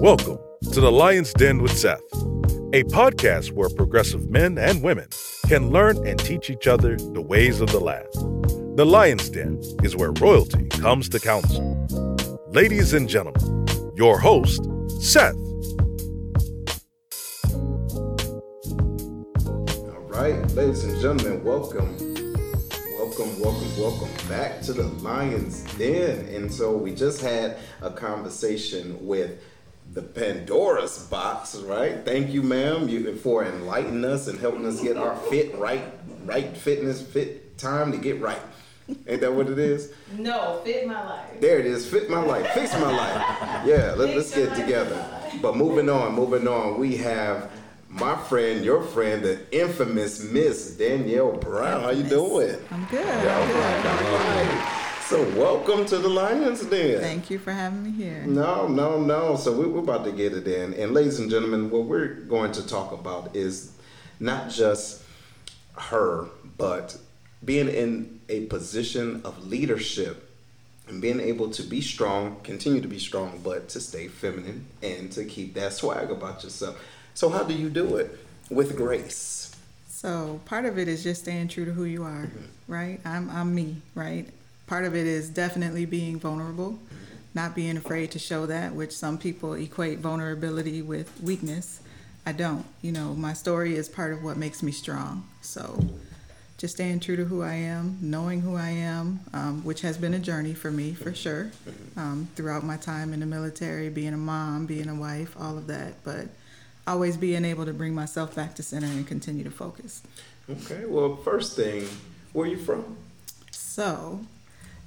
Welcome to the Lion's Den with Seth, a podcast where progressive men and women can learn and teach each other the ways of the land. The Lion's Den is where royalty comes to council. Ladies and gentlemen, your host, Seth. All right, ladies and gentlemen, welcome. Welcome, welcome, welcome back to the Lion's Den. And so we just had a conversation with the Pandora's box, right? Thank you, ma'am, you for enlightening us and helping us get our fit right, right fitness, fit time to get right. Ain't that what it is? No, fit my life. There it is. Fit my life. Fix my life. Yeah, let, us get together. But moving on, moving on, we have my friend, your friend, the infamous Miss Danielle Brown. How you doing? I'm good. Yeah, I'm good. all right. So welcome to the Lions Den. Thank you for having me here. No, no, no. So we, we're about to get it in. And ladies and gentlemen, what we're going to talk about is not just her, but being in a position of leadership and being able to be strong, continue to be strong, but to stay feminine and to keep that swag about yourself. So, how do you do it? With grace. So part of it is just staying true to who you are, mm-hmm. right? I'm I'm me, right? Part of it is definitely being vulnerable, not being afraid to show that, which some people equate vulnerability with weakness. I don't. You know, my story is part of what makes me strong. So just staying true to who I am, knowing who I am, um, which has been a journey for me for sure, um, throughout my time in the military, being a mom, being a wife, all of that. But always being able to bring myself back to center and continue to focus. Okay, well, first thing, where are you from? So,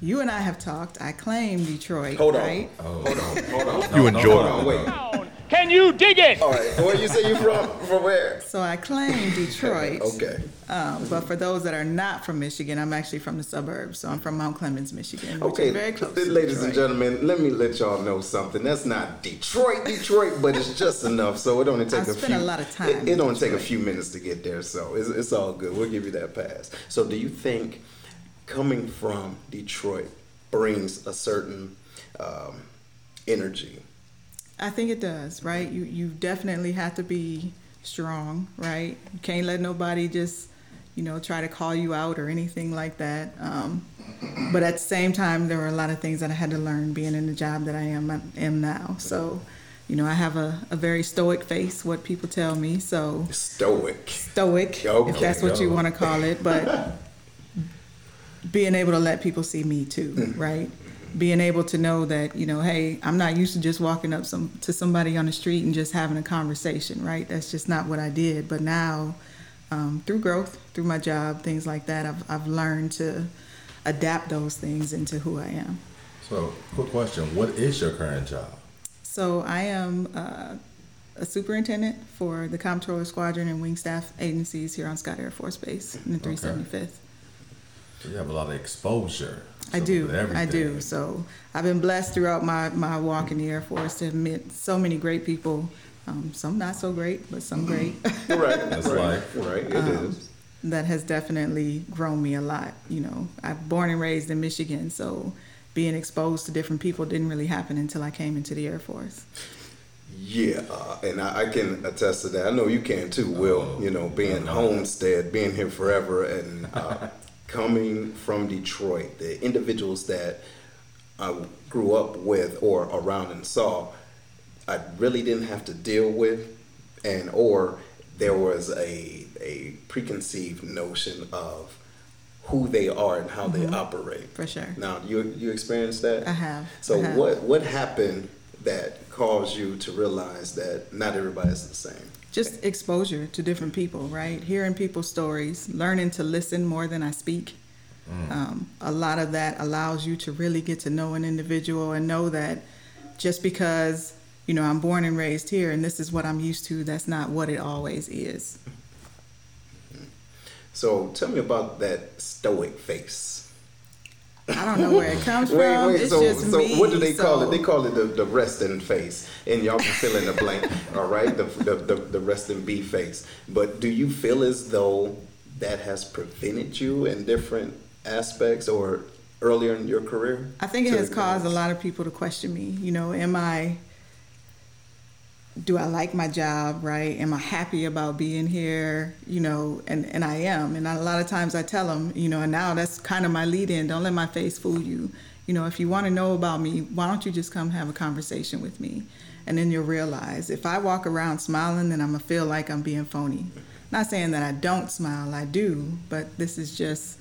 you and I have talked. I claim Detroit, Hold on. right? Hold on, hold on. You enjoy Hold it. on, wait. Can you dig it? All right, where you say you from? From where? So I claim Detroit. Okay. Um, but for those that are not from Michigan, I'm actually from the suburbs. So I'm from Mount Clemens, Michigan, which Okay, is very close. to ladies and gentlemen, let me let y'all know something. That's not Detroit, Detroit, but it's just enough. So it only take I a spent few. a lot of time It, it in only take a few minutes to get there, so it's, it's all good. We'll give you that pass. So, do you think coming from Detroit brings a certain um, energy? I think it does, right? You you definitely have to be strong, right? You can't let nobody just, you know, try to call you out or anything like that. Um, but at the same time, there were a lot of things that I had to learn being in the job that I am am now. So, you know, I have a, a very stoic face, what people tell me. So Stoic. stoic, Okay, if that's what you want to call it. But being able to let people see me too, Mm. right? Being able to know that you know, hey, I'm not used to just walking up some to somebody on the street and just having a conversation, right? That's just not what I did. But now, um, through growth, through my job, things like that, I've I've learned to adapt those things into who I am. So, quick question: What is your current job? So I am uh, a superintendent for the Comptroller Squadron and Wing Staff agencies here on Scott Air Force Base in the 375th. So you have a lot of exposure. I do. I do. So I've been blessed throughout my, my walk in the Air Force to have met so many great people. Um, some not so great, but some great. Right. That's right. life. Right. It is. that has definitely grown me a lot. You know, I'm born and raised in Michigan, so being exposed to different people didn't really happen until I came into the Air Force. Yeah, uh, and I, I can attest to that. I know you can too, Will. You know, being homestead, being here forever, and uh, coming from Detroit, the individuals that I grew up with or around and saw, I really didn't have to deal with, and or there was a a preconceived notion of who they are and how they mm-hmm. operate. For sure. Now, you you experienced that? I have. So I have. what what happened that caused you to realize that not everybody's the same? Just exposure to different people, right? Hearing people's stories, learning to listen more than I speak. Um, a lot of that allows you to really get to know an individual and know that just because you know I'm born and raised here and this is what I'm used to, that's not what it always is. So tell me about that stoic face. I don't know where it comes Wait, from. wait. It's So, just so me. what do they call it? They call it the, the resting face, and y'all can fill in the blank. all right, the, the the the resting B face. But do you feel as though that has prevented you in different aspects, or earlier in your career? I think it has caused a lot of people to question me. You know, am I do I like my job, right? Am I happy about being here? You know, and, and I am. And a lot of times I tell them, you know, and now that's kind of my lead in don't let my face fool you. You know, if you want to know about me, why don't you just come have a conversation with me? And then you'll realize if I walk around smiling, then I'm going to feel like I'm being phony. Not saying that I don't smile, I do, but this is just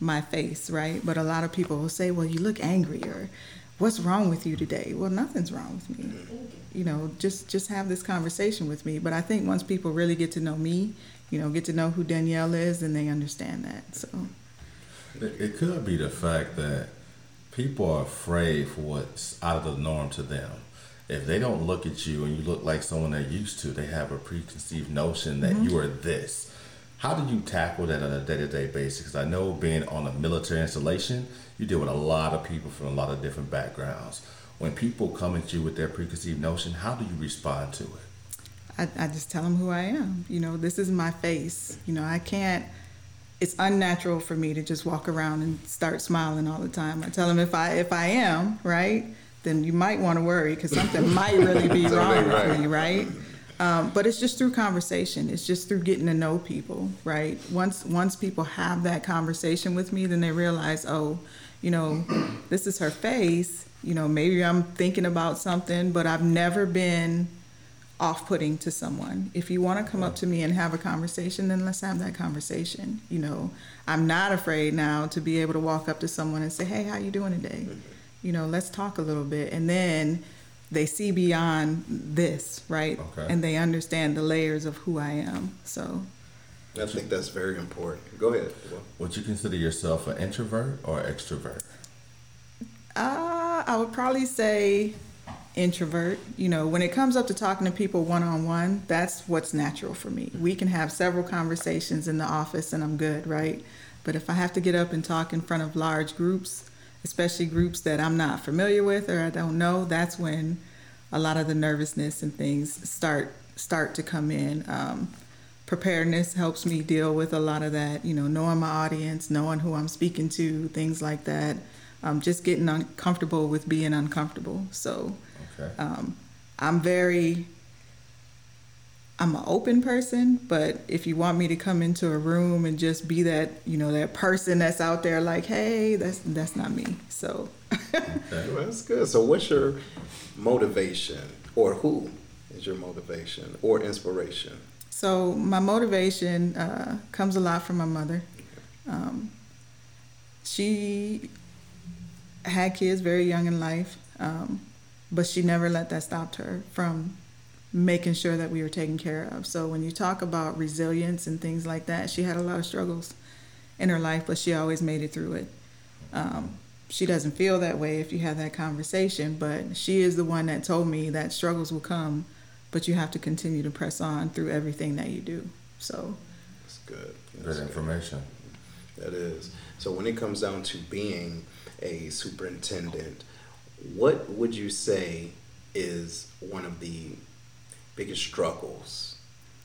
my face, right? But a lot of people will say, well, you look angry or what's wrong with you today? Well, nothing's wrong with me. You know, just just have this conversation with me. But I think once people really get to know me, you know, get to know who Danielle is, then they understand that. So it, it could be the fact that people are afraid for what's out of the norm to them. If they don't look at you and you look like someone they're used to, they have a preconceived notion that mm-hmm. you are this. How do you tackle that on a day to day basis? Because I know being on a military installation, you deal with a lot of people from a lot of different backgrounds. When people come at you with their preconceived notion, how do you respond to it? I, I just tell them who I am. You know, this is my face. You know, I can't. It's unnatural for me to just walk around and start smiling all the time. I tell them if I if I am right, then you might want to worry because something might really be wrong right. with me, right? Um, but it's just through conversation. It's just through getting to know people, right? Once once people have that conversation with me, then they realize, oh, you know, this is her face. You know, maybe I'm thinking about something, but I've never been off-putting to someone. If you want to come up to me and have a conversation, then let's have that conversation. You know, I'm not afraid now to be able to walk up to someone and say, "Hey, how you doing today?" You know, let's talk a little bit, and then they see beyond this, right? Okay. And they understand the layers of who I am. So I think that's very important. Go ahead. Would you consider yourself an introvert or extrovert? Uh, I would probably say introvert. You know, when it comes up to talking to people one on one, that's what's natural for me. We can have several conversations in the office and I'm good, right? But if I have to get up and talk in front of large groups, especially groups that I'm not familiar with or I don't know, that's when a lot of the nervousness and things start start to come in. Um, preparedness helps me deal with a lot of that, you know, knowing my audience, knowing who I'm speaking to, things like that. Um, just getting uncomfortable with being uncomfortable. So okay. um, I'm very, I'm an open person, but if you want me to come into a room and just be that, you know, that person that's out there like, hey, that's that's not me. So okay. well, that's good. So what's your motivation or who is your motivation or inspiration? So my motivation uh, comes a lot from my mother. Um, she had kids very young in life, um, but she never let that stop her from making sure that we were taken care of. So when you talk about resilience and things like that, she had a lot of struggles in her life, but she always made it through it. Um, she doesn't feel that way if you have that conversation, but she is the one that told me that struggles will come but you have to continue to press on through everything that you do. So that's good. That's good information. That is. So when it comes down to being a superintendent, what would you say is one of the biggest struggles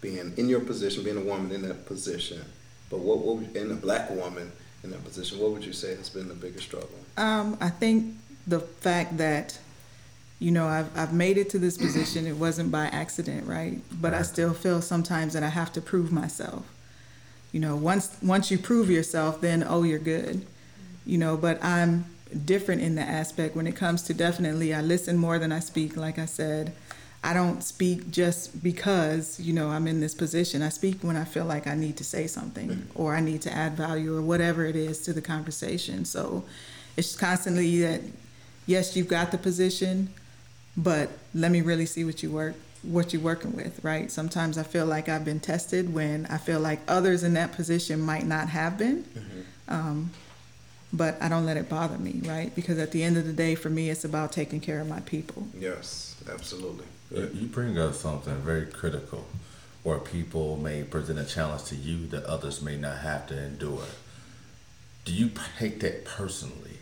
being in your position, being a woman in that position? But what, what in a black woman in that position, what would you say has been the biggest struggle? Um, I think the fact that you know, I've, I've made it to this position. It wasn't by accident, right? But I still feel sometimes that I have to prove myself. You know, once once you prove yourself, then oh, you're good. You know, but I'm different in the aspect when it comes to definitely I listen more than I speak. Like I said, I don't speak just because you know I'm in this position. I speak when I feel like I need to say something mm-hmm. or I need to add value or whatever it is to the conversation. So it's constantly that yes, you've got the position, but let me really see what you work what you're working with, right? Sometimes I feel like I've been tested when I feel like others in that position might not have been. Mm-hmm. Um, but I don't let it bother me, right? Because at the end of the day, for me, it's about taking care of my people. Yes, absolutely. You bring up something very critical where people may present a challenge to you that others may not have to endure. Do you take that personally?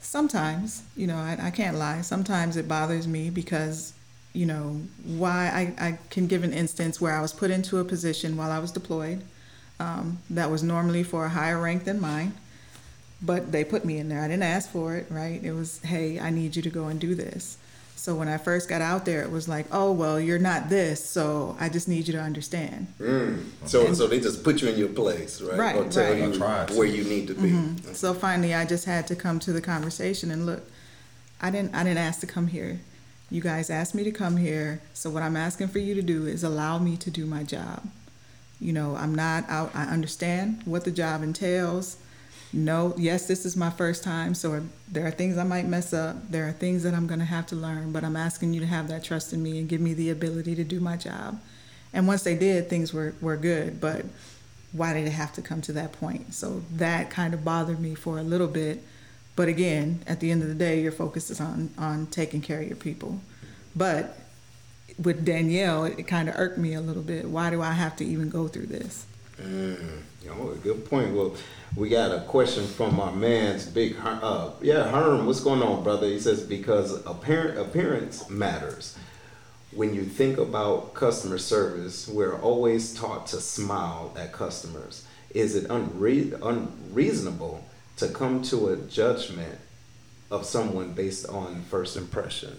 Sometimes, you know, I, I can't lie. Sometimes it bothers me because, you know, why I, I can give an instance where I was put into a position while I was deployed um, that was normally for a higher rank than mine, but they put me in there. I didn't ask for it, right? It was, hey, I need you to go and do this. So when I first got out there, it was like, oh well, you're not this, so I just need you to understand. Mm. So so they just put you in your place, right? Right, Or tell right. you I tried to. where you need to be. So finally, I just had to come to the conversation and look. I didn't. I didn't ask to come here. You guys asked me to come here. So what I'm asking for you to do is allow me to do my job. You know, I'm not out. I understand what the job entails. No, yes, this is my first time, so there are things I might mess up. There are things that I'm going to have to learn, but I'm asking you to have that trust in me and give me the ability to do my job. And once they did, things were, were good, but why did it have to come to that point? So that kind of bothered me for a little bit. But again, at the end of the day, your focus is on, on taking care of your people. But with Danielle, it, kind of irked me a little bit. Why do I have to even go through this? Mm. Oh, good point. Well, we got a question from our man's big. Uh, yeah, Herm, what's going on, brother? He says because apparent appearance matters. When you think about customer service, we're always taught to smile at customers. Is it unre- unreasonable to come to a judgment of someone based on first impression?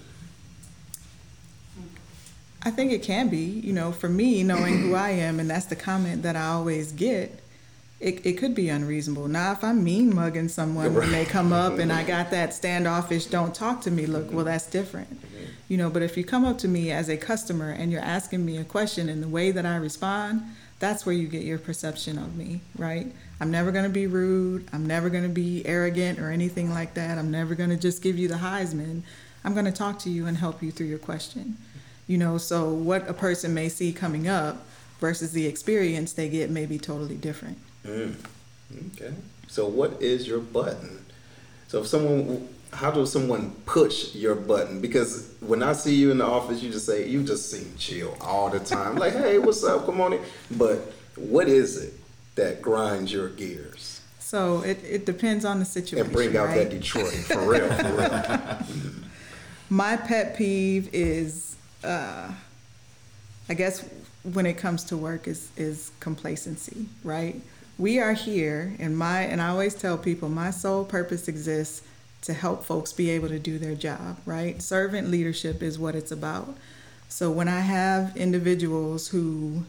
I think it can be, you know, for me, knowing who I am, and that's the comment that I always get, it, it could be unreasonable. Now, if I'm mean mugging someone when they come up and I got that standoffish, don't talk to me look, well, that's different. You know, but if you come up to me as a customer and you're asking me a question and the way that I respond, that's where you get your perception of me, right? I'm never going to be rude. I'm never going to be arrogant or anything like that. I'm never going to just give you the Heisman. I'm going to talk to you and help you through your question. You know, so what a person may see coming up versus the experience they get may be totally different. Mm. Okay. So, what is your button? So, if someone, how does someone push your button? Because when I see you in the office, you just say, you just seem chill all the time. like, hey, what's up? Come on in. But what is it that grinds your gears So it, it depends on the situation. and bring out right? that Detroit for real? For real. My pet peeve is, uh, I guess, when it comes to work, is is complacency. Right? We are here, and my and I always tell people my sole purpose exists to help folks be able to do their job. Right? Servant leadership is what it's about. So when I have individuals who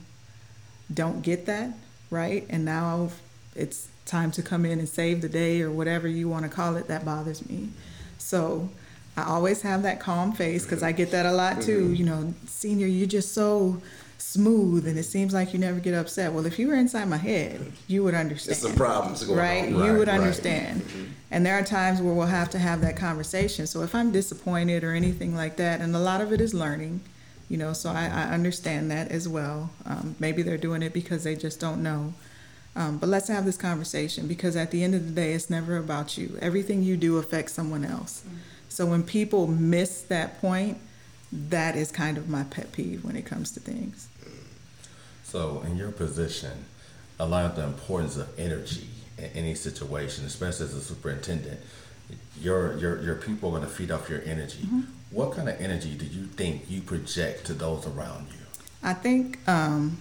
don't get that, right, and now it's time to come in and save the day or whatever you want to call it, that bothers me. So I always have that calm face because I get that a lot too. You know, senior, you're just so smooth and it seems like you never get upset. Well, if you were inside my head, you would understand. There's some problems going right? on. You Right, would right. understand. And there are times where we'll have to have that conversation. So if I'm disappointed or anything like that, and a lot of it is learning, you know, so I, I understand that as well. Um, maybe they're doing it because they just don't know. Um, but let's have this conversation because at the end of the day, it's never about you. Everything you do affects someone else. So when people miss that point, that is kind of my pet peeve when it comes to things. So, in your position, along with the importance of energy in any situation, especially as a superintendent, your your your people are going to feed off your energy. What kind of energy do you think you project to those around you? I think um,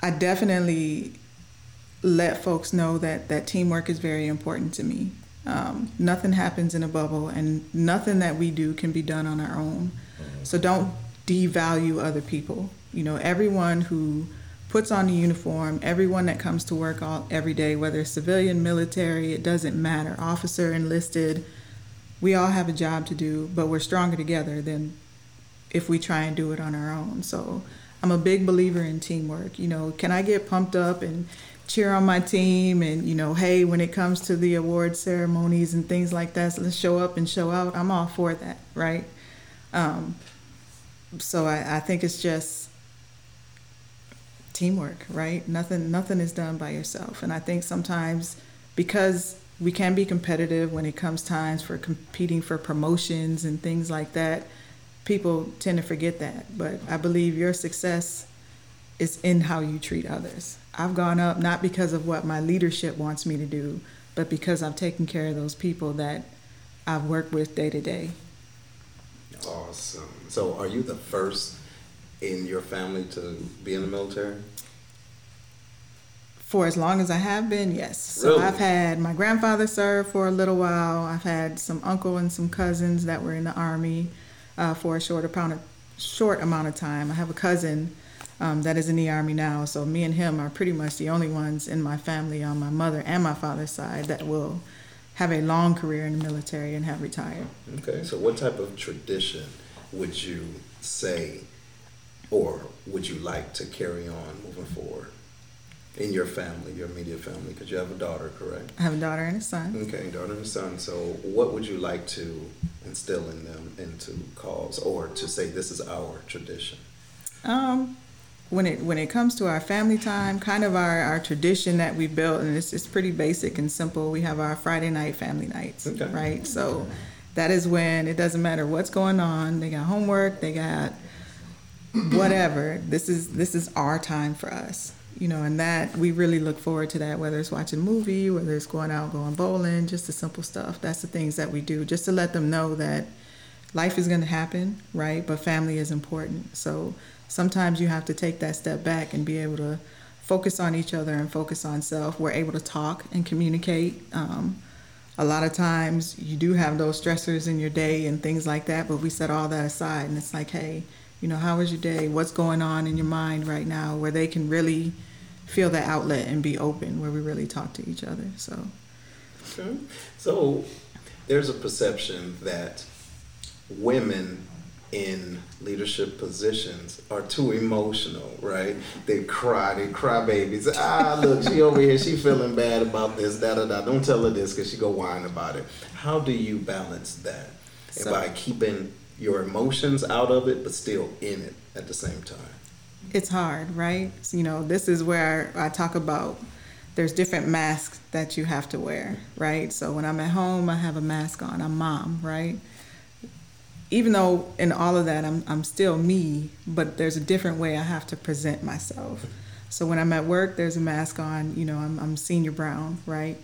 I definitely let folks know that that teamwork is very important to me. Um, nothing happens in a bubble, and nothing that we do can be done on our own. So don't devalue other people. You know, everyone who puts on the uniform, everyone that comes to work all every day, whether it's civilian, military, it doesn't matter, officer, enlisted, we all have a job to do, but we're stronger together than if we try and do it on our own. So I'm a big believer in teamwork. You know, can I get pumped up and cheer on my team and, you know, hey, when it comes to the award ceremonies and things like that, so let's show up and show out. I'm all for that, right? Um, so I, I think it's just teamwork, right? Nothing nothing is done by yourself. And I think sometimes because we can be competitive when it comes times for competing for promotions and things like that, people tend to forget that. But I believe your success is in how you treat others. I've gone up not because of what my leadership wants me to do, but because I've taken care of those people that I've worked with day to day. Awesome. So, are you the first in your family to be in the military? For as long as I have been, yes. So Really? I've had my grandfather serve for a little while. I've had some uncle and some cousins that were in the army uh, for a short amount of short amount of time. I have a cousin um, that is in the army now, so me and him are pretty much the only ones in my family on my mother and my father's side that will have a long career in the military and have retired. Okay, so what type of tradition would you say or would you like to carry on moving forward in your family, your immediate family? Because you have a daughter, correct? I have a daughter and a son. Okay, daughter and son. So, what would you like to instill in them into cause or to say this is our tradition? Um, when it when it comes to our family time, kind of our, our tradition that we built, and it's it's pretty basic and simple. We have our Friday night family nights, Okay. right? So that is when it doesn't matter what's going on. They got homework, they got whatever. This is this is our time for us, you know, and that we really look forward to that. Whether it's watching a movie, whether it's going out going bowling, just the simple stuff. That's the things that we do, just to let them know that life is going to happen, right? But family is important. So sometimes you have to take that step back and be able to focus on each other and focus on self. We're able to talk and communicate. Um, a lot of times you do have those stressors in your day and things like that, but we set all that aside and it's like, hey, you know, how was your day? What's going on in your mind right now? Where they can really feel that outlet and be open, where we really talk to each other. So, Okay. So, there's a perception that women in leadership positions are too emotional, right? They cry, they cry babies. Ah, look, she over here, she feeling bad about this, da da da. Don't tell her this because she go whine about it. How do you balance that So- by keeping your emotions out of it, but still in it at the same time? it's hard, right? So, you know, this is where I talk about there's different masks that you have to wear, right? So when I'm at home, I have a mask on. I'm mom, right? Even though in all of that, I'm, I'm still me, but there's a different way I have to present myself. So when I'm at work, there's a mask on, you know, I'm, I'm senior brown, right?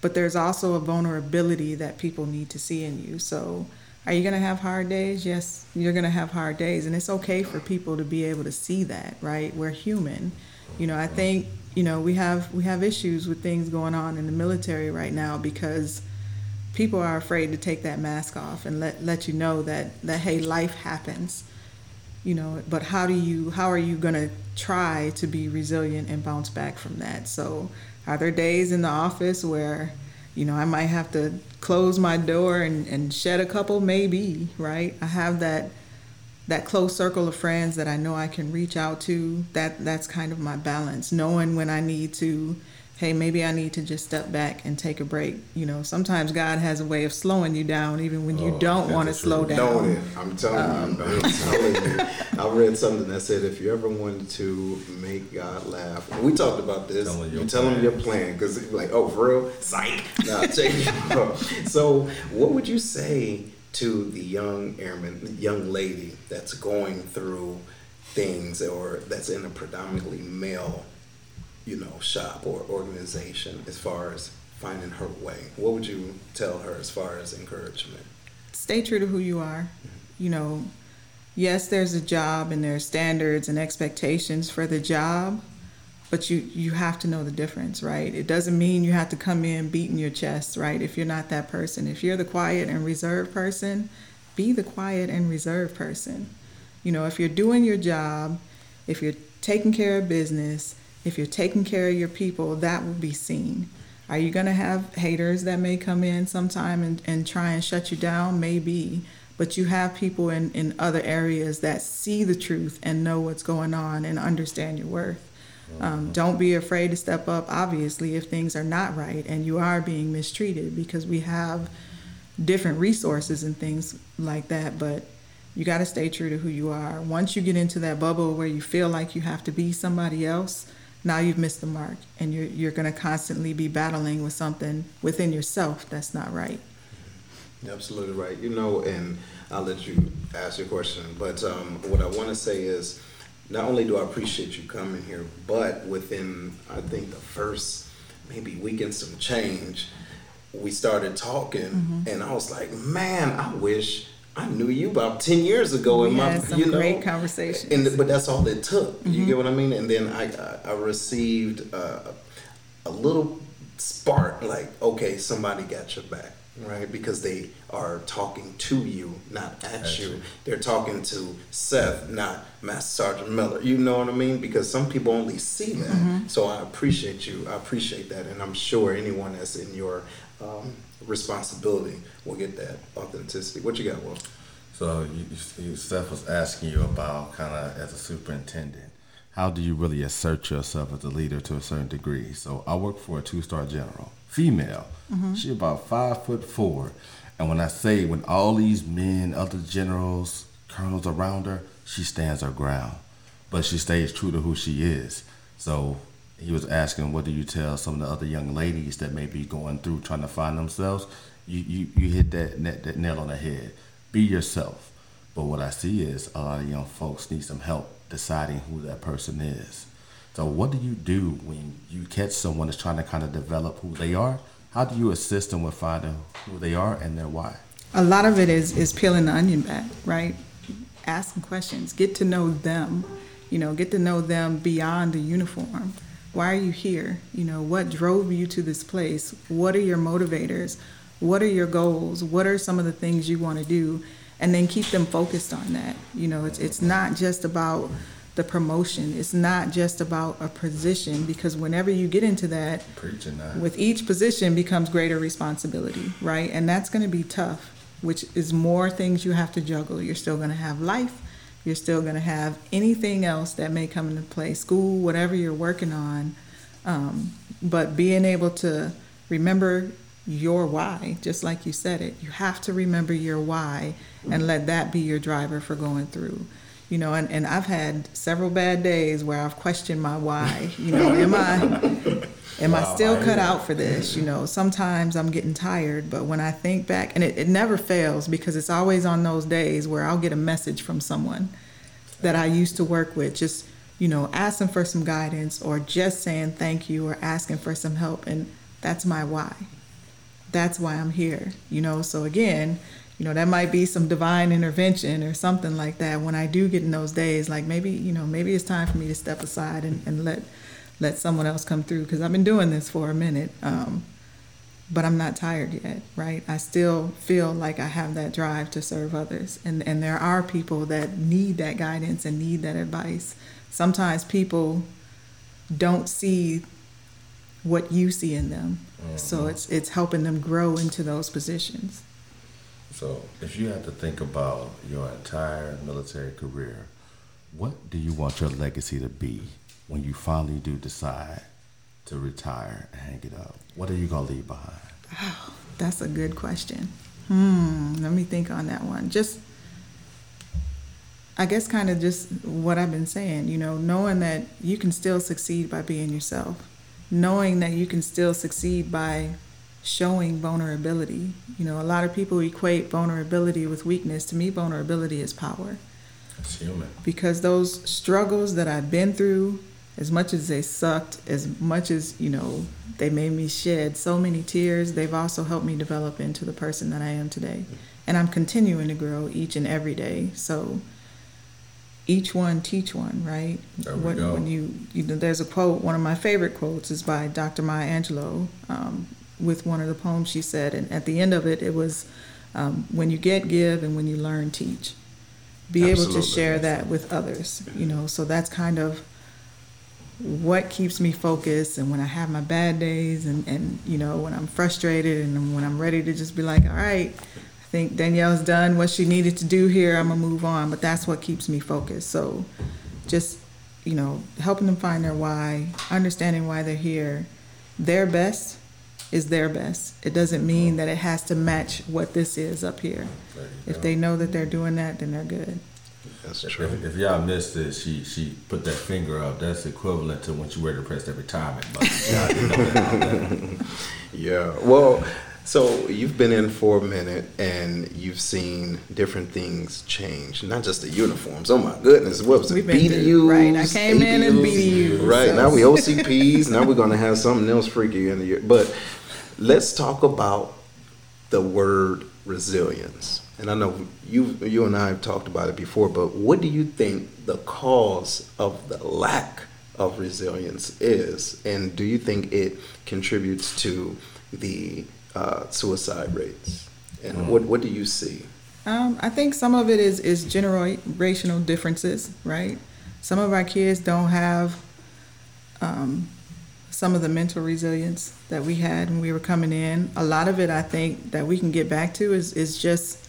But there's also a vulnerability that people need to see in you. So are you going to have hard days? Yes, you're going to have hard days. And it's okay for people to be able to see that, right? We're human. You know, I think, you know, we have we have issues with things going on in the military right now because people are afraid to take that mask off and let let you know that that hey, life happens. You know, but how do you how are you going to try to be resilient and bounce back from that? So, are there days in the office where you know, I might have to close my door and, and shed a couple, maybe, right? I have that that close circle of friends that I know I can reach out to. That that's kind of my balance. Knowing when I need to, hey, maybe I need to just step back and take a break. You know, sometimes God has a way of slowing you down even when you Oh, don't want to slow down. Don't it? I'm telling you. I'm telling you. Um, I read something that said if you ever wanted to make God laugh, we talked about this. Tell you your tell him your plan because like, oh, for real, psych. Nah, check it out. So, what would you say to the young airman, young lady that's going through things, or that's in a predominantly male, you know, shop or organization, as far as finding her way? What would you tell her as far as encouragement? stay true to who you are. Mm-hmm. You know, yes, there's a job and there's standards and expectations for the job, but you you have to know the difference, right? It doesn't mean you have to come in beating your chest, right? If you're not that person, if you're the quiet and reserved person, be the quiet and reserved person. You know, if you're doing your job, if you're taking care of business, if you're taking care of your people, that will be seen. Are you going to have haters that may come in sometime and, and try and shut you down? Maybe. But you have people in, in other areas that see the truth and know what's going on and understand your worth. Um, don't be afraid to step up, obviously, if things are not right and you are being mistreated because we have different resources and things like that. But you got to stay true to who you are. Once you get into that bubble where you feel like you have to be somebody else, now you've missed the mark and you're, you're going to constantly be battling with something within yourself that's not right. Absolutely right. You know, and I'll let you ask your question. But um, what I want to say is, not only do I appreciate you coming here, but within I think the first maybe week and some change, we started talking, and I was like, man, I wish I knew you about ten years ago. We in my, had some you know, great conversations. and but that's all it took. You get what I mean? And then I I, I received uh, a little spark, like okay, somebody got your back, right? Because they are talking to you, not at you. They're talking to Seth, not Master Sergeant Miller. You know what I mean? Because some people only see that. So I appreciate you. I appreciate that, and I'm sure anyone that's in your um, responsibility will get that authenticity. What you got, Will? So you, you, Seth was asking you about kind of as a superintendent, how do you really assert yourself as a leader to a certain degree? So I work for a two-star general, female. Mm-hmm. She about five foot four, and when I say when all these men, other generals, colonels around her, she stands her ground, but she stays true to who she is. So he was asking, what do you tell some of the other young ladies that may be going through trying to find themselves? You you, you hit that, that that nail on the head. Be yourself. But what I see is a lot of young folks need some help deciding who that person is. So what do you do when you catch someone that's trying to kind of develop who they are? How do you assist them with finding who they are and their why? A lot of it is is peeling the onion back, right? Asking questions, get to know them. You know, get to know them beyond the uniform. Why are you here? You know, what drove you to this place? What are your motivators? What are your goals? What are some of the things you want to do? And then keep them focused on that. You know, it's it's not just about the promotion. It's not just about a position because whenever you get into that, Preaching that. with each position becomes greater responsibility, right? And that's going to be tough, which is more things you have to juggle. You're still going to have life, you're still going to have anything else that may come into play, school, whatever you're working on. Um, but being able to remember your why, just like you said it, you have to remember your why and let that be your driver for going through. You know, and, and I've had several bad days where I've questioned my why. You know, am I am I still I cut out for this? You know, sometimes I'm getting tired, but when I think back, and it, it never fails because it's always on those days where I'll get a message from someone that I used to work with, just, you know, asking for some guidance or just saying thank you or asking for some help. And that's my why. That's why I'm here, you know. So again, you know, that might be some divine intervention or something like that. When I do get in those days, like maybe, you know, maybe it's time for me to step aside and, and let let someone else come through because I've been doing this for a minute. Um, but I'm not tired yet, right? I still feel like I have that drive to serve others. And, and there are people that need that guidance and need that advice. Sometimes people don't see what you see in them. So it's it's helping them grow into those positions. So, if you had to think about your entire military career, what do you want your legacy to be when you finally do decide to retire and hang it up? What are you gonna leave behind? Oh, That's a good question. Hmm, let me think on that one. Just, I guess, kind of just what I've been saying, you know, knowing that you can still succeed by being yourself, knowing that you can still succeed by showing vulnerability. You know, a lot of people equate vulnerability with weakness. To me, vulnerability is power It's human. because those struggles that I've been through, as much as they sucked, as much as, you know, they made me shed so many tears, they've also helped me develop into the person that I am today. And I'm continuing to grow each and every day. So each one teach one, right? There we when, go. when you, you know, there's a quote, one of my favorite quotes is by Dr. Maya Angelou um, with one of the poems she said. And at the end of it, it was um, when you get, give, and when you learn, teach be able to share that with others you know so that's kind of what keeps me focused and when i have my bad days and and you know when i'm frustrated and when i'm ready to just be like all right i think danielle's done what she needed to do here. I'm gonna move on. But that's what keeps me focused. So just you know helping them find their why understanding why they're here. Their best is their best. It doesn't mean that it has to match what this is up here. If they know that they're doing that, then they're good. That's If, true. if y'all missed it, she she put that finger up. That's equivalent to when she ready to press that retirement button. Y'all didn't know that out there. Yeah. Well, so you've been in for a minute and you've seen different things change, not just the uniforms. Oh my goodness, what was it? We've been through- BDUs. right, I came in in ABUs. BDUs, Right so- now we OCPs. now we're gonna have something else freaky in the year. But let's talk about the word resilience. And I know you you and I have talked about it before, but what do you think the cause of the lack of resilience is, and do you think it contributes to the uh, suicide rates? And what what do you see? Um, I think some of it is is generational differences, right? Some of our kids don't have um, some of the mental resilience that we had when we were coming in. A lot of it, I think, that we can get back to is is just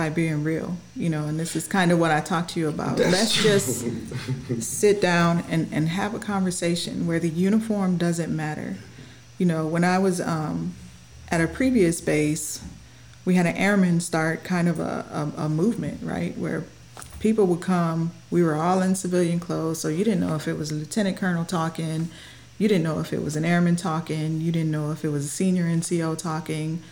by being real, you know, and this is kind of what I talked to you about. That's Let's true. just sit down and, and have a conversation where the uniform doesn't matter. You know, when I was um, at a previous base, we had an airman start kind of a, a, a movement, right, where people would come. We were all in civilian clothes, so you didn't know if it was a lieutenant colonel talking, you didn't know if it was an airman talking, you didn't know if it was a senior NCO talking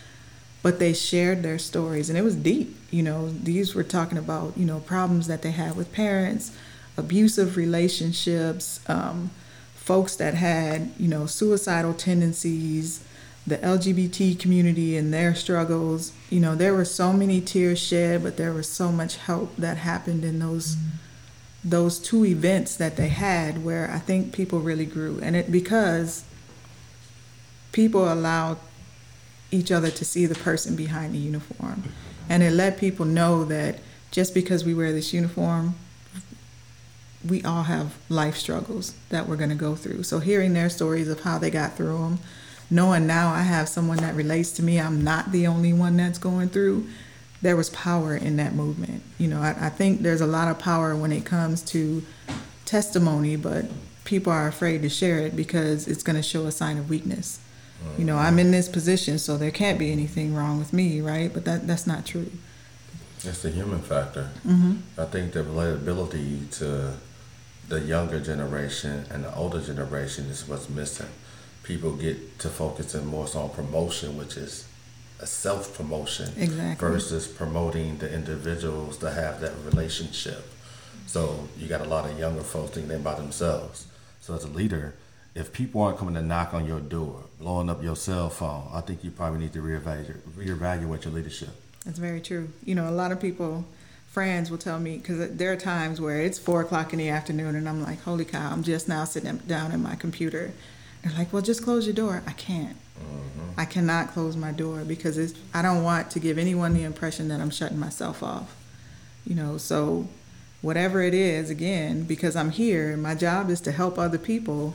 but they shared their stories and it was deep you know. These were talking about you know problems that they had with parents abusive relationships um, folks that had you know suicidal tendencies the lgbt community and their struggles. You know there were so many tears shed but there was so much help that happened in those those two events that they had where i think people really grew. And it because people allowed each other to see the person behind the uniform. And it let people know that just because we wear this uniform, we all have life struggles that we're going to go through. So hearing their stories of how they got through them, knowing now I have someone that relates to me, I'm not the only one that's going through, there was power in that movement. You know, I, I think there's a lot of power when it comes to testimony, but people are afraid to share it because it's going to show a sign of weakness you know, I'm in this position, so there can't be anything wrong with me, right? But that that's not true. It's the human factor. Mm-hmm. I think the relatability to the younger generation and the older generation is what's missing. People get to focusing more so on promotion, which is a self promotion, exactly. versus promoting the individuals to have that relationship. So you got a lot of younger folks thinking about themselves. So as a leader, if people aren't coming to knock on your door, blowing up your cell phone, I think you probably need to reevaluate, reevaluate your leadership. That's very true. You know, a lot of people, friends will tell me, because there are times where it's four o'clock in the afternoon and I'm like, holy cow, I'm just now sitting down in my computer. They're like, well, just close your door. I can't. Mm-hmm. I cannot close my door because it's, I don't want to give anyone the impression that I'm shutting myself off. You know, so whatever it is, again, because I'm here, my job is to help other people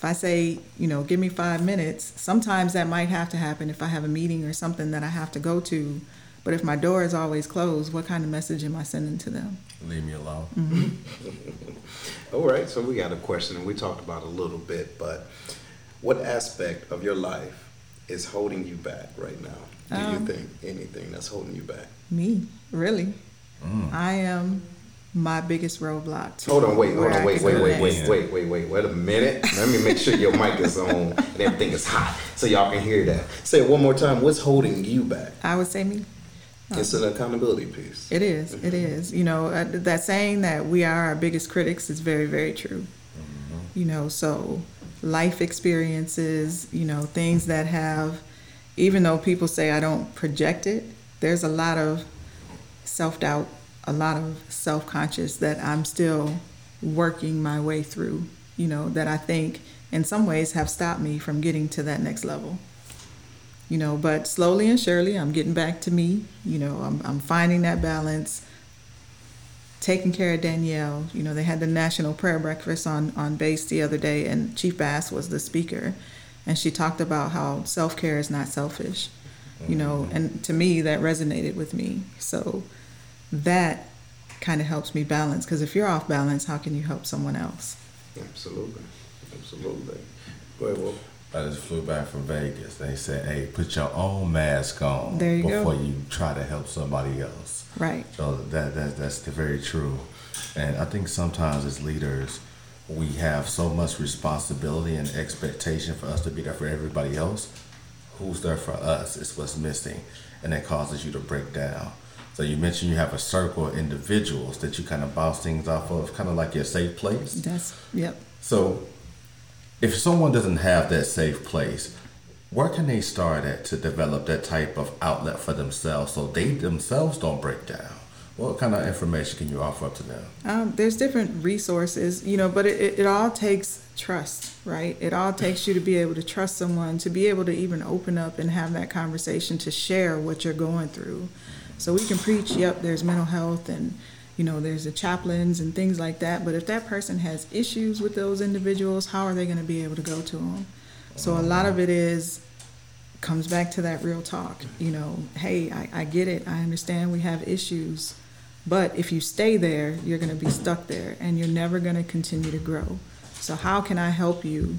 if I say, you know, give me five minutes, sometimes that might have to happen if I have a meeting or something that I have to go to. But if my door is always closed, what kind of message am I sending to them? Leave me alone. Mm-hmm. All right, so we got a question, and we talked about a little bit, but what aspect of your life is holding you back right now? Do um, you think anything that's holding you back? Me, really. Mm. I am my biggest roadblock. Hold on, wait, hold on, wait, wait, wait, wait, wait, wait, wait, wait a minute. Let me make sure your mic is on and everything is hot so y'all can hear that. Say it one more time. What's holding you back? I would say me. It's an accountability piece. It is, mm-hmm. it is. You know, uh, that saying that we are our biggest critics is very, very true. Mm-hmm. You know, so life experiences, you know, things that have, even though people say I don't project it, there's a lot of self doubt a lot of self conscious that I'm still working my way through, you know, that I think in some ways have stopped me from getting to that next level. You know, but slowly and surely I'm getting back to me. You know, I'm, I'm finding that balance, taking care of Danielle. You know, they had the National Prayer Breakfast on, on base the other day, and Chief Bass was the speaker. And she talked about how self care is not selfish, you know, mm-hmm. and to me that resonated with me. So, that kind of helps me balance because if you're off balance, how can you help someone else? Absolutely, absolutely. Go ahead, Will. I just flew back from Vegas. They said, "Hey, put your own mask on you before go. you try to help somebody else." Right. So that, that that's the very true, and I think sometimes as leaders, we have so much responsibility and expectation for us to be there for everybody else. Who's there for us is what's missing, and that causes you to break down. So you mentioned you have a circle of individuals that you kind of bounce things off of, kind of like your safe place. That's yep. So if someone doesn't have that safe place, where can they start at to develop that type of outlet for themselves so they themselves don't break down? What kind of information can you offer up to them? Um, there's different resources, you know, but it, it, it all takes trust, right? It all takes you to be able to trust someone, to be able to even open up and have that conversation, to share what you're going through. So we can preach, yep, there's mental health and, you know, there's the chaplains and things like that. But if that person has issues with those individuals, how are they going to be able to go to them? So a lot of it is comes back to that real talk. You know, hey, I, I get it. I understand we have issues. But if you stay there, you're going to be stuck there and you're never going to continue to grow. So, how can I help you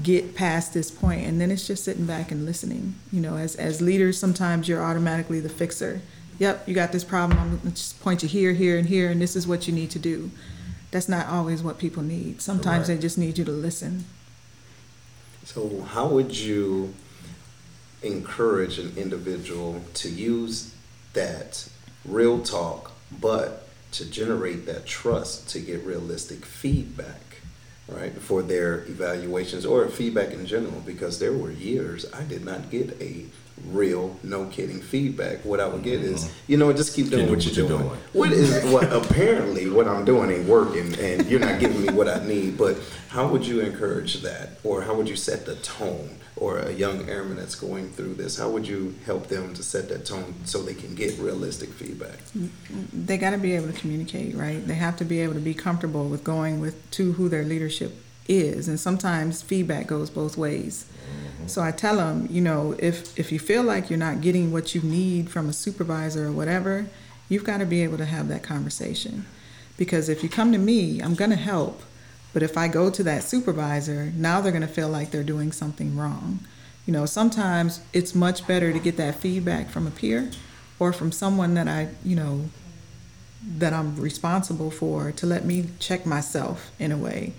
get past this point? And then it's just sitting back and listening. You know, as, as leaders, sometimes you're automatically the fixer. Yep, you got this problem. I'm going to just point you here, here, and here, and this is what you need to do. That's not always what people need. Sometimes Correct. they just need you to listen. So, how would you encourage an individual to use that real talk, but to generate that trust to get realistic feedback, right, for their evaluations or feedback in general? Because there were years I did not get a real, no kidding feedback. What I would get is, mm-hmm. you know, just keep doing Keep what, doing you're what you're doing. doing. What is what apparently what I'm doing ain't working, and you're not giving me what I need. But how would you encourage that, or how would you set the tone? Or a young airman that's going through this, how would you help them to set that tone so they can get realistic feedback? Mm, mm, they got to be able to communicate, right? They have to be able to be comfortable with going with to who their leadership is, and sometimes feedback goes both ways. Mm-hmm. So I tell them, you know, if if you feel like you're not getting what you need from a supervisor or whatever, you've got to be able to have that conversation. Because if you come to me, I'm going to help. But if I go to that supervisor, now they're going to feel like they're doing something wrong. You know, sometimes it's much better to get that feedback from a peer or from someone that I, you know, that I'm responsible for to let me check myself in a way.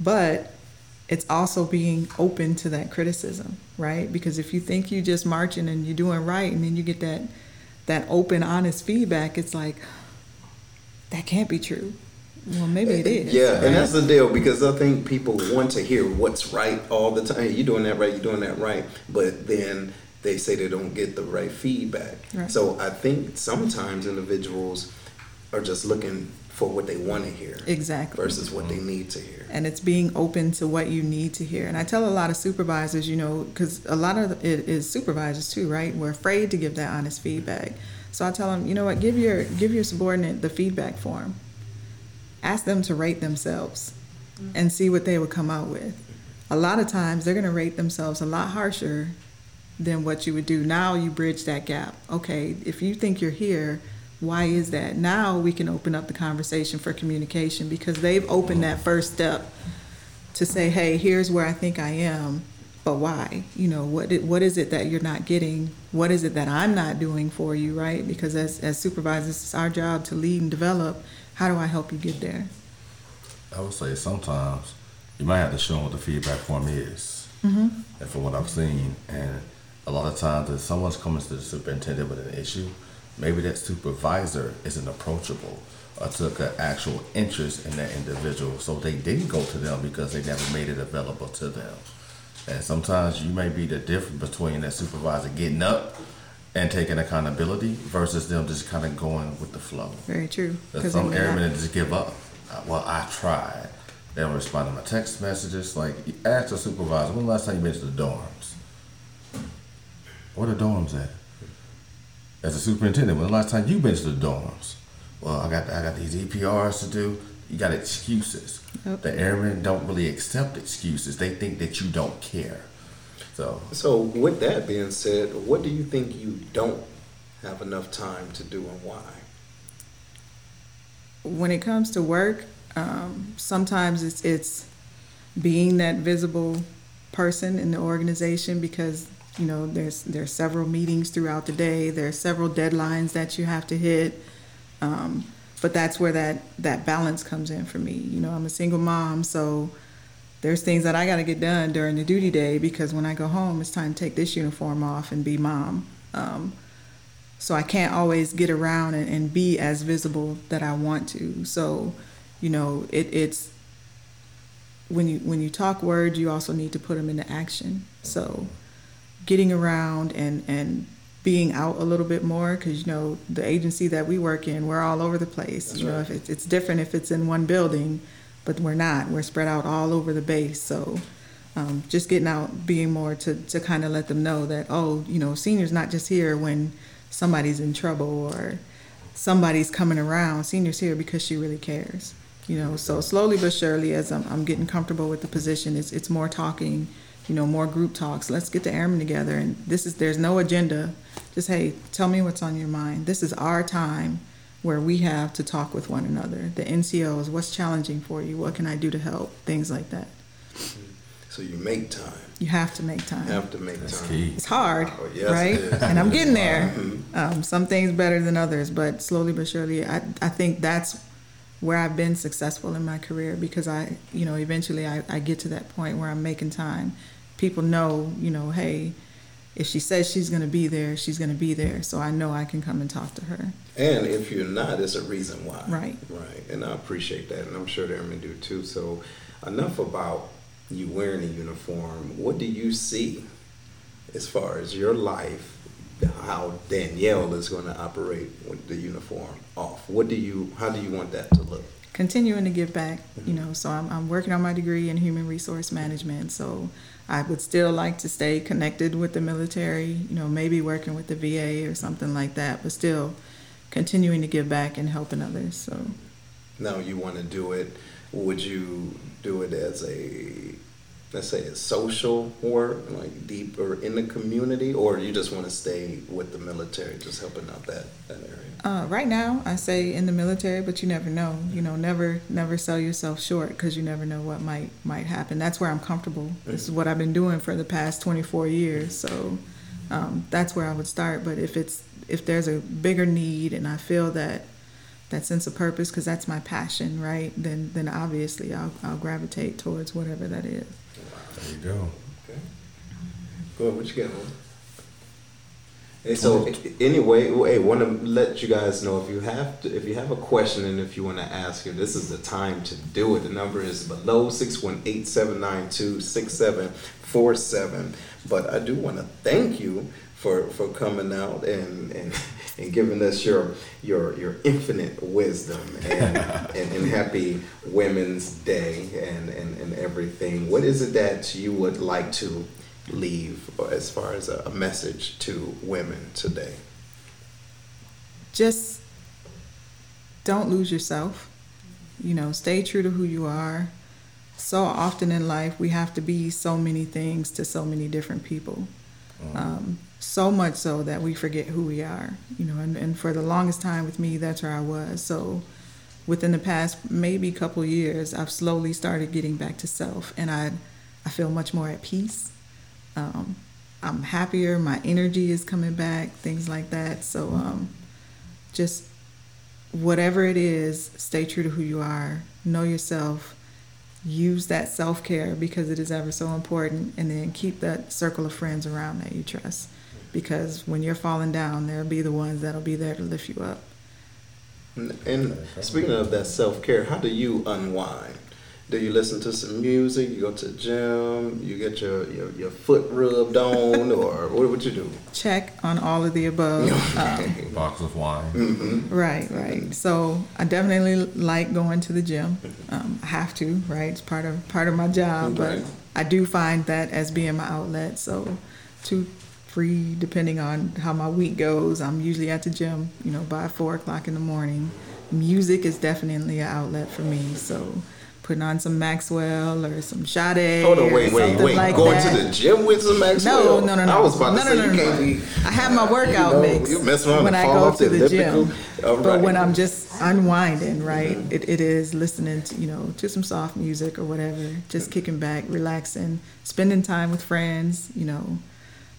But it's also being open to that criticism, right? Because if you think you're just marching and you're doing right and then you get that that open, honest feedback, it's like that can't be true. Well, maybe it is. Yeah, right? and that's the deal because I think people want to hear what's right all the time. You're doing that right, you're doing that right, but then they say they don't get the right feedback. Right. So I think sometimes individuals are just looking for what they want to hear exactly. versus what they need to hear. and it's being open to what you need to hear. And I tell a lot of supervisors, you know, because a lot of it is supervisors too, right? We're afraid to give that honest feedback. So I tell them, you know what, give your give your subordinate the feedback form. Ask them to rate themselves, mm-hmm. and see what they would come out with. A lot of times they're going to rate themselves a lot harsher than what you would do. Now you bridge that gap. Okay, if you think you're here, why is that? Now we can open up the conversation for communication because they've opened that first step to say, hey, here's where I think I am, but why? You know, what what is it that you're not getting? What is it that I'm not doing for you, right? Because as, as supervisors, it's our job to lead and develop. How do I help you get there? I would say sometimes you might have to show them what the feedback form is. Mm-hmm. And from what I've seen, and a lot of times if someone's coming to the superintendent with an issue, maybe that supervisor isn't approachable or took an actual interest in that individual. So they didn't go to them because they never made it available to them. And sometimes you may be the difference between that supervisor getting up and taking accountability versus them just kind of going with the flow. Very true. There's some airmen just give up. Uh, Well, I tried. They don't respond to my text messages. Like, ask the supervisor, when the last time you been to the dorms? Where the dorms at? As a superintendent, when the last time you been to the dorms? Well, I got I got these EPRs to do. You got excuses. Yep. The airmen don't really accept excuses. They think that you don't care. So So with that being said, what do you think you don't have enough time to do and why? when it comes to work, um, sometimes it's it's being that visible person in the organization because you know there's there's several meetings throughout the day. There are several deadlines that you have to hit. Um, but that's where that that balance comes in for me. You know, I'm a single mom, so there's things that I got to get done during the duty day because when I go home, it's time to take this uniform off and be mom. Um, so I can't always get around and, and be as visible that I want to. So, you know, it, it's when you when you talk words, you also need to put them into action. So, getting around and and being out a little bit more because you know the agency that we work in, we're all over the place. That's you know, right. it's, it's different if it's in one building, but we're not. We're spread out all over the base. So um, just getting out, being more to to kind of let them know that oh, you know, seniors not just here when somebody's in trouble or somebody's coming around. Seniors here because she really cares. You know, so slowly but surely, as I'm, I'm getting comfortable with the position, it's it's more talking, you know, more group talks. Let's get the airmen together, and this is there's no agenda. Just hey, tell me what's on your mind. This is our time where we have to talk with one another. The NCOs, what's challenging for you? What can I do to help? Things like that. So you make time. You have to make time. You have to make That's time. key. It's hard, Oh, yes, right? it is. And I'm getting there. Um, some things better than others, but slowly but surely, I, I think that's where I've been successful in my career because I, you know, eventually I, I get to that point where I'm making time. People know, you know, hey, if she says she's going to be there, she's going to be there. So I know I can come and talk to her. And if you're not, it's a reason why. Right. Right. And I appreciate that, and I'm sure the airmen do too. So, enough about you wearing a uniform. What do you see as far as your life, how Danielle is going to operate with the uniform off? What do you? How do you want that to look? continuing to give back, mm-hmm. you know, so I'm, I'm working on my degree in human resource management. So I would still like to stay connected with the military, you know, maybe working with the VA or something like that, but still continuing to give back and helping others. So Now you want to do it. Would you do it as a let's say a social work, like deeper in the community, or you just want to stay with the military, just helping out that that area? uh, right now, I say in the military, but you never know. You know, never never sell yourself short because you never know what might might happen. That's where I'm comfortable. This is what I've been doing for the past 24 years. So um, that's where I would start. But if it's if there's a bigger need and I feel that that sense of purpose because that's my passion, right? Then then obviously I'll I'll gravitate towards whatever that is. There you go. Okay. Go ahead, what you got? man? Hey, so anyway, hey, want to let you guys know if you have to, if you have a question and if you want to ask her, this is the time to do it. The number is below 618-792-6747. But I do want to thank you for, for coming out and, and, and giving us your your your infinite wisdom and, and, and happy Women's Day and, and, and everything. What is it that you would like to leave as far as a, a message to women today? Just don't lose yourself. You know, stay true to who you are. So often in life, we have to be so many things to so many different people. Um, so much so that we forget who we are. You know, and, and for the longest time with me, that's where I was. So within the past maybe couple years, I've slowly started getting back to self, and I, I feel much more at peace. Um, I'm happier. My energy is coming back. Things like that. So um, just whatever it is, stay true to who you are. Know yourself. Use that self care because it is ever so important, and then keep that circle of friends around that you trust. Because when you're falling down, there'll be the ones that'll be there to lift you up. And, and speaking of that self care, how do you unwind? Do you listen to some music? You go to the gym? You get your, your, your foot rubbed on, or what would you do? Check on all of the above. Um, Box of wine. Mm-hmm. Right, right. So I definitely like going to the gym. Um, I have to, right? It's part of part of my job, but I do find that as being my outlet. So two, three, depending on how my week goes, I'm usually at the gym. You know, by four o'clock in the morning. Music is definitely an outlet for me. So putting on some Maxwell or some Sade. Hold on, or wait, wait, wait. Like Going that. to the gym with some Maxwell? No, no, no, no. I was about to no, say no, no, no, no. be. I have my workout you know, mix You mess around when I go to the elliptical. gym. All But when I'm just unwinding, right, it, it is listening to you know to some soft music or whatever, just kicking back, relaxing, spending time with friends, you know,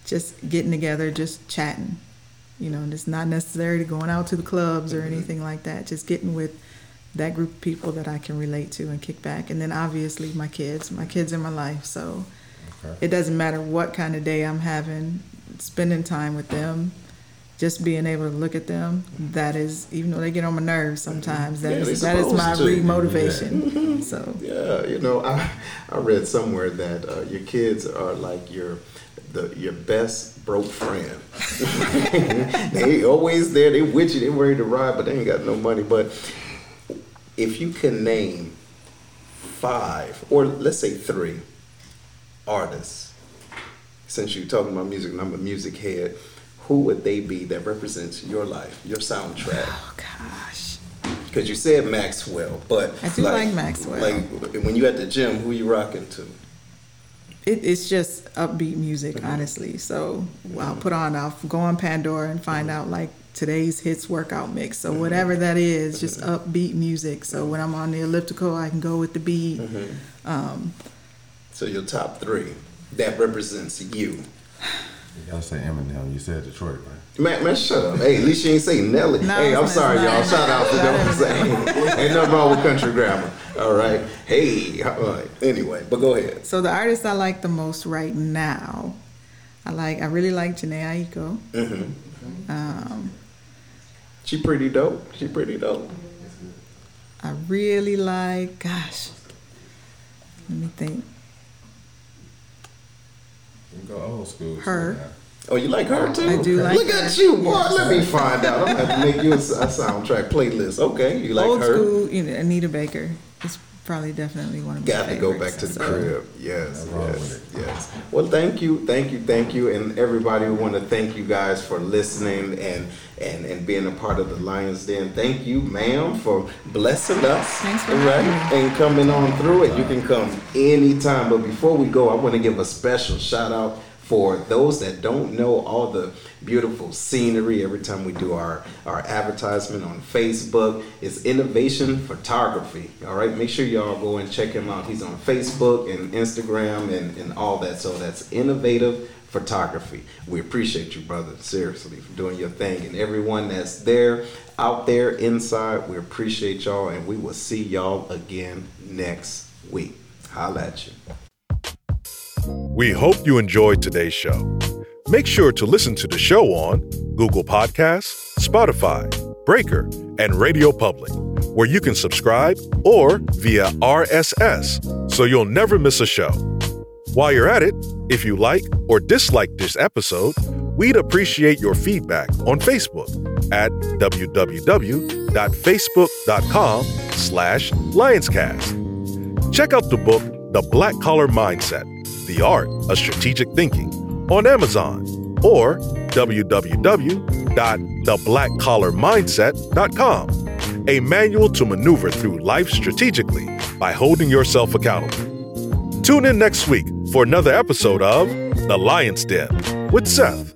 just getting together, just chatting. You know, and it's not necessarily going out to the clubs or anything like that. Just getting with that group of people that I can relate to and kick back. And then obviously my kids, my kids in my life. So Okay. it doesn't matter what kind of day I'm having, spending time with them, just being able to look at them, that is, even though they get on my nerves sometimes, that yeah, is, that is my re motivation. So Yeah, you know, I I read somewhere that uh, your kids are like your the your best broke friend. they always there. They with you. They ready to ride, but they ain't got no money. But if you can name five, or let's say three, artists, since you're talking about music and I'm a music head, who would they be that represents your life, your soundtrack? Oh gosh. Because you said Maxwell, but I do like Maxwell. Like when you at the gym, who you rocking to? It, it's just upbeat music, honestly. So I'll put on, I'll go on Pandora and find out like today's hits workout mix. So whatever that is, just upbeat music. So when I'm on the elliptical, I can go with the beat. Um, So your top three that represents you. You gotta say Eminem. You said Detroit, right? Man, man, shut up. Hey, at least you ain't say Nelly. No, hey, I'm sorry, y'all. Shout out to them. saying. ain't nothing wrong with country grammar. All right. Hey, all right. Anyway, but go ahead. so the artist I like the most right now, I like, I really like Jhené Aiko. Mm-hmm. Um, She pretty dope. She pretty dope. I really like, gosh, let me think. You go old school. Her. Oh, you like her too? I do like Look her. at you, boy. Let me find out. I'm gonna make you a, a soundtrack playlist. Okay, you like Old her? school, you know, Anita Baker is probably definitely one of my Got to go back to the So, crib. Yes, yes, yes. Well, thank you, thank you, thank you, and everybody. We want to thank you guys for listening and and and being a part of the Lions Den. Thank you, ma'am, for blessing us. Thanks for all having right, and coming on through it. You can come anytime. But before we go, I want to give a special shout out for those that don't know all the beautiful scenery every time we do our, our advertisement on Facebook. It's Innovation Photography. All right, make sure y'all go and check him out. He's on Facebook and Instagram and, and all that. So that's Innovative Photography. We appreciate you, brother, seriously, for doing your thing. And everyone that's there, out there, inside, we appreciate y'all. And we will see y'all again next week. Holla at you. We hope you enjoyed today's show. Make sure to listen to the show on Google Podcasts, Spotify, Breaker, and Radio Public, where you can subscribe or via RSS so you'll never miss a show. While you're at it, if you like or dislike this episode, we'd appreciate your feedback on Facebook at www.facebook.com slash lionscast. Check out the book, The Black Collar Mindset, The Art of Strategic Thinking on Amazon or www.theblackcollarmindset.com, a manual to maneuver through life strategically by holding yourself accountable. Tune in next week for another episode of The Lion's Den with Seth.